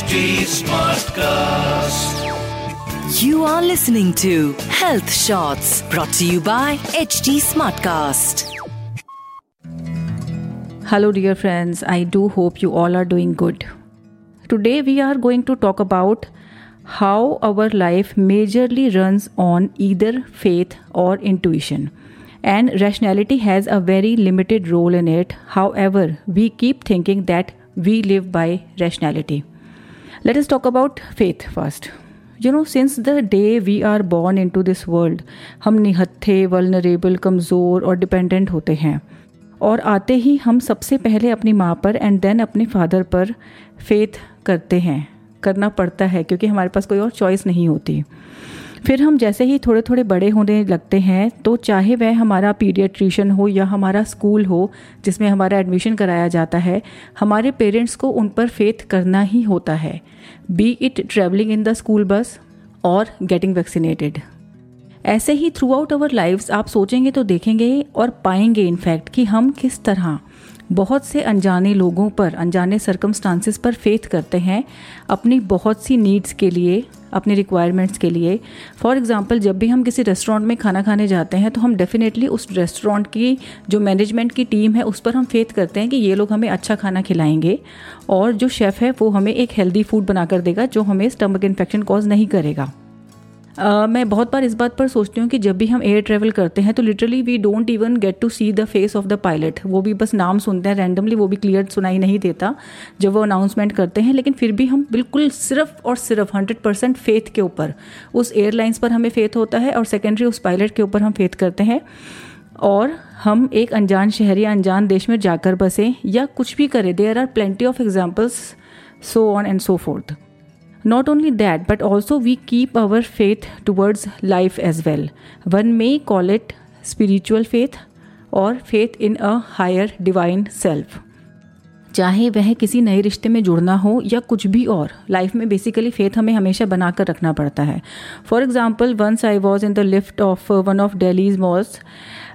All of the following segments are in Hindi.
HD Smartcast. You are listening to Health Shots brought to you by HD Smartcast. Hello, dear friends. I do hope you all are doing good. Today, we are going to talk about how our life majorly runs on either faith or intuition. And rationality has a very limited role in it. However, we keep thinking that we live by rationality. Let talk about faith first you know since the day we are born into this world हम निहत्थे वलनरेबल कमज़ोर और डिपेंडेंट होते हैं। और आते ही हम सबसे पहले अपनी माँ पर एंड देन अपने फादर पर फेथ करते हैं। करना पड़ता है, क्योंकि हमारे पास कोई और चॉइस नहीं होती। फिर हम जैसे ही थोड़े थोड़े बड़े होने लगते हैं तो चाहे वह हमारा पीडियाट्रिशन हो या हमारा स्कूल हो, जिसमें हमारा एडमिशन कराया जाता है, हमारे पेरेंट्स को उन पर फेथ करना ही होता है। Be it travelling in the school bus और गेटिंग वैक्सीनेटेड ऐसे ही थ्रू आउट अवर लाइफ्स आप सोचेंगे तो देखेंगे और पाएँगे इनफैक्ट कि हम किस तरह बहुत से अनजाने लोगों पर, अनजाने सरकमस्टांसिस पर फेथ करते हैं अपनी बहुत सी नीड्स के लिए, अपनी रिक्वायरमेंट्स के लिए। फॉर एग्ज़ाम्पल जब भी हम किसी रेस्टोरेंट में खाना खाने जाते हैं तो हम डेफिनेटली उस रेस्टोरेंट की, जो मैनेजमेंट की टीम है, उस पर हम फेथ करते हैं कि ये लोग हमें अच्छा खाना खिलाएँगे और जो शेफ़ है, वो हमें एक हेल्दी फ़ूड बनाकर देगा, जो हमें स्टमक इन्फेक्शन कॉज नहीं करेगा। Uh, मैं बहुत बार इस बात पर सोचती हूँ कि जब भी हम एयर ट्रेवल करते हैं तो literally we don't even get to see the face of the pilot वो भी बस नाम सुनते हैं रैंडमली वो भी क्लियर सुनाई नहीं देता जब वो अनाउंसमेंट करते हैं लेकिन फिर भी हम बिल्कुल सिर्फ़ और सिर्फ़ हंड्रेड परसेंट फेथ के ऊपर उस एयरलाइंस पर हमें फेथ होता है और सेकेंडरी उस पायलट के ऊपर हम फेथ करते हैं। और हम एक अनजान शहर या अनजान देश में जाकर बसें या कुछ भी करें there are plenty of examples so on and so forth Not only that, but also we keep our faith towards life as well. One may call it spiritual faith or faith in a higher divine self. चाहे वह किसी नए रिश्ते में जुड़ना हो या कुछ भी और लाइफ में बेसिकली फेथ हमें हमेशा बनाकर रखना पड़ता है for example once I was in the lift of one of Delhi's malls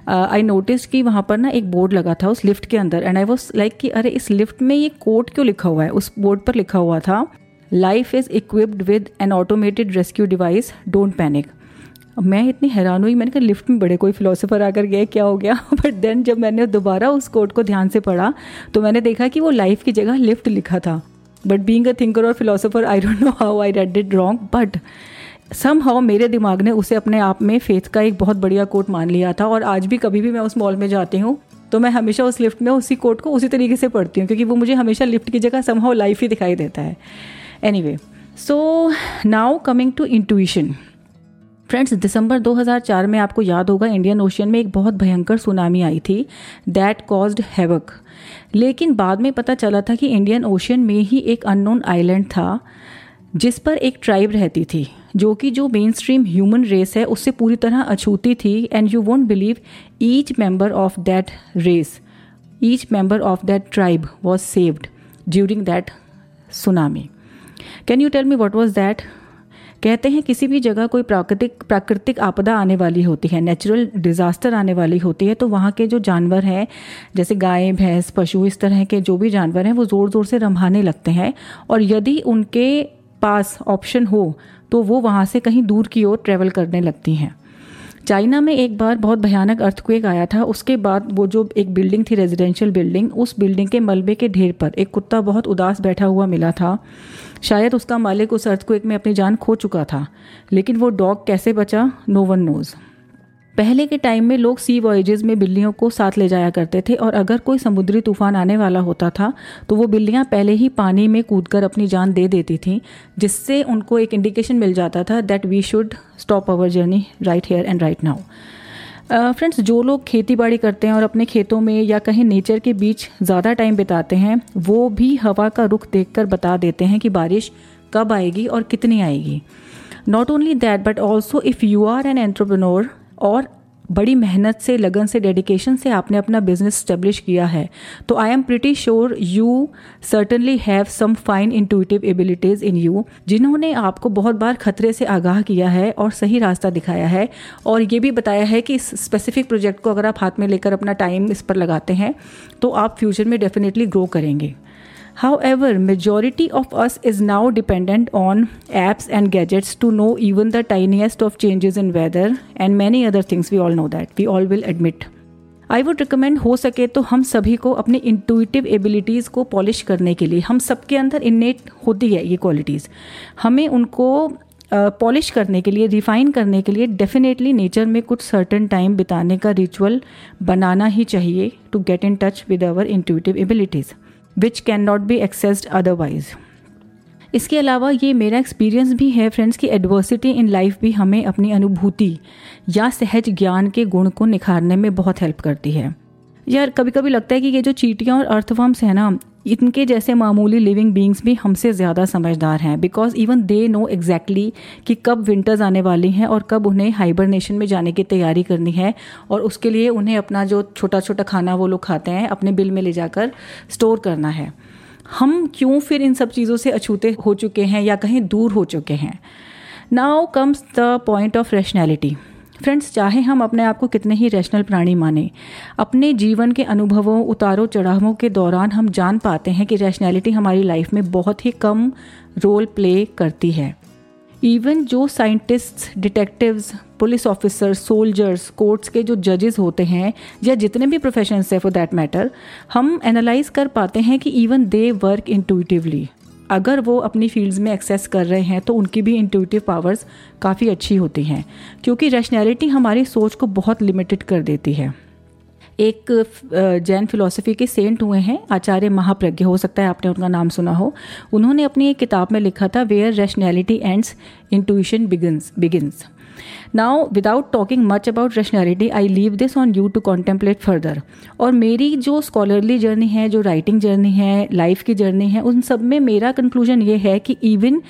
I notice कि वहाँ पर ना एक बोर्ड लगा था उस लिफ्ट के अंदर एंड आई वॉज़ लाइक कि अरे इस लिफ्ट में ये कोड क्यों लिखा हुआ है उस बोर्ड पर लिखा हुआ था life is equipped with an automated rescue device don't panic मैं इतनी हैरान हुई, मैंने कहा लिफ्ट में बड़े कोई फिलोसोफर आकर गए, क्या हो गया? बट देन जब मैंने दोबारा उस कोड को ध्यान से पढ़ा तो मैंने देखा कि वो लाइफ की जगह लिफ्ट लिखा था। बट बींग अ थिंकर और philosopher I don't know how I read it wrong but somehow मेरे दिमाग ने उसे अपने आप में फेथ का एक बहुत बढ़िया कोट मान लिया था। और आज भी कभी भी मैं उस मॉल में जाती हूँ तो मैं हमेशा उस लिफ्ट में उसी कोट को उसी तरीके से पढ़ती हूँ, क्योंकि वो मुझे हमेशा लिफ्ट की जगह समहाउ लाइफ ही दिखाई देता है। Anyway so now coming to intuition friends दिसंबर 2004 में आपको याद होगा इंडियन ओशियन में एक बहुत भयंकर सुनामी आई थी दैट कॉज्ड हैवक लेकिन बाद में पता चला था कि इंडियन ओशियन में ही एक अननोन आइलैंड था, जिस पर एक ट्राइब रहती थी, जो कि जो मेन स्ट्रीम ह्यूमन रेस है, उससे पूरी तरह अछूती थी and you won't believe each member of that race each member of that tribe was saved during that tsunami can you tell me what was that कहते हैं किसी भी जगह कोई प्राकृतिक प्राकृतिक आपदा आने वाली होती है नेचुरल डिज़ास्टर आने वाली होती है तो वहाँ के जो जानवर हैं, जैसे गाय, भैंस, पशु, इस तरह के जो भी जानवर हैं, वो ज़ोर ज़ोर से रंभाने लगते हैं और यदि उनके पास ऑप्शन हो तो वो वहाँ से कहीं दूर की ओर ट्रेवल करने लगती हैं। चाइना में एक बार बहुत भयानक अर्थक्वेक आया था। उसके बाद वो जो एक बिल्डिंग थी रेजिडेंशियल बिल्डिंग उस बिल्डिंग के मलबे के ढेर पर एक कुत्ता बहुत उदास बैठा हुआ मिला था। शायद उसका मालिक उस अर्थक्वेक में अपनी जान खो चुका था। लेकिन वो डॉग कैसे बचा? नो वन नोज़ पहले के टाइम में लोग सी वॉयजेज में बिल्लियों को साथ ले जाया करते थे और अगर कोई समुद्री तूफ़ान आने वाला होता था तो वो बिल्लियाँ पहले ही पानी में कूदकर अपनी जान दे देती थीं, जिससे उनको एक इंडिकेशन मिल जाता था that we should stop our journey right here and right now friends जो लोग खेती बाड़ी करते हैं और अपने खेतों में या कहीं नेचर के बीच ज़्यादा टाइम बिताते हैं, वो भी हवा का रुख देखकर बता देते हैं कि बारिश कब आएगी और कितनी आएगी। Not only that but also if you are an entrepreneur और बड़ी मेहनत से, लगन से डेडिकेशन से आपने अपना बिज़नेस स्टेब्लिश किया है। तो I am pretty sure you certainly have some fine intuitive abilities in you जिन्होंने आपको बहुत बार खतरे से आगाह किया है और सही रास्ता दिखाया है। और ये भी बताया है कि इस स्पेसिफिक प्रोजेक्ट को अगर आप हाथ में लेकर अपना टाइम इस पर लगाते हैं तो आप फ्यूचर में डेफिनेटली ग्रो करेंगे। However, majority of us is now dependent on apps and gadgets to know even the tiniest of changes in weather and many other things. We all know that. We all will admit. I would recommend हो सके तो हम सभी को अपनी इंटुइटिव एबिलिटीज़ को पॉलिश करने के लिए हम सबके अंदर इन्नेट होती है ये क्वालिटीज़ हमें उनको पॉलिश uh, करने के लिए रिफाइन करने के लिए डेफिनेटली नेचर में कुछ सर्टन टाइम बिताने का रिचुअल बनाना ही चाहिए to get in touch with our intuitive abilities which can not be accessed otherwise इसके अलावा ये मेरा एक्सपीरियंस भी है फ्रेंड्स कि एडवर्सिटी इन लाइफ भी हमें अपनी अनुभूति या सहज ज्ञान के गुण को निखारने में बहुत हेल्प करती है। यार कभी कभी लगता है कि ये जो चीटियाँ और अर्थवर्म्स हैं ना इनके जैसे मामूली लिविंग बींग्स भी हमसे ज़्यादा समझदार हैं because even they know exactly कि कब विंटर्स आने वाली हैं और कब उन्हें हाइबरनेशन में जाने की तैयारी करनी है और उसके लिए उन्हें अपना जो छोटा छोटा खाना वो लोग खाते हैं, अपने बिल में ले जाकर स्टोर करना है। हम क्यों फिर इन सब चीज़ों से अछूते हो चुके हैं या कहीं दूर हो चुके हैं? Now comes the point of rationality friends चाहे हम अपने आप को कितने ही रैशनल प्राणी माने, अपने जीवन के अनुभवों, उतारों, चढ़ावों के दौरान हम जान पाते हैं कि रैशनैलिटी हमारी लाइफ में बहुत ही कम रोल प्ले करती है। इवन जो scientists detectives police officers soldiers courts के जो जजेस होते हैं, या जितने भी प्रोफेशन है फॉर दैट मैटर हम एनालाइज कर पाते हैं कि इवन दे वर्क इंटूटिवली अगर वो अपनी फील्ड्स में एक्सेस कर रहे हैं तो उनकी भी इंट्यूटिव पावर्स काफ़ी अच्छी होती हैं। क्योंकि रैशनैलिटी हमारी सोच को बहुत लिमिटेड कर देती है। एक जैन फिलोसफी के सेंट हुए हैं, आचार्य महाप्रज्ञ, हो सकता है आपने उनका नाम सुना हो। उन्होंने अपनी एक किताब में लिखा था where rationality ends intuition begins begins now without talking much about rationality I leave this on you to contemplate further और मेरी जो स्कॉलरली जर्नी है, जो राइटिंग जर्नी है लाइफ की जर्नी है, उन सब में मेरा कंक्लूजन ये है कि even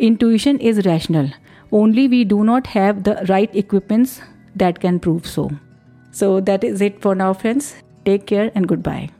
intuition is rational only we do not have the right equipments that can prove so so that is it for for friends take care and good goodbye.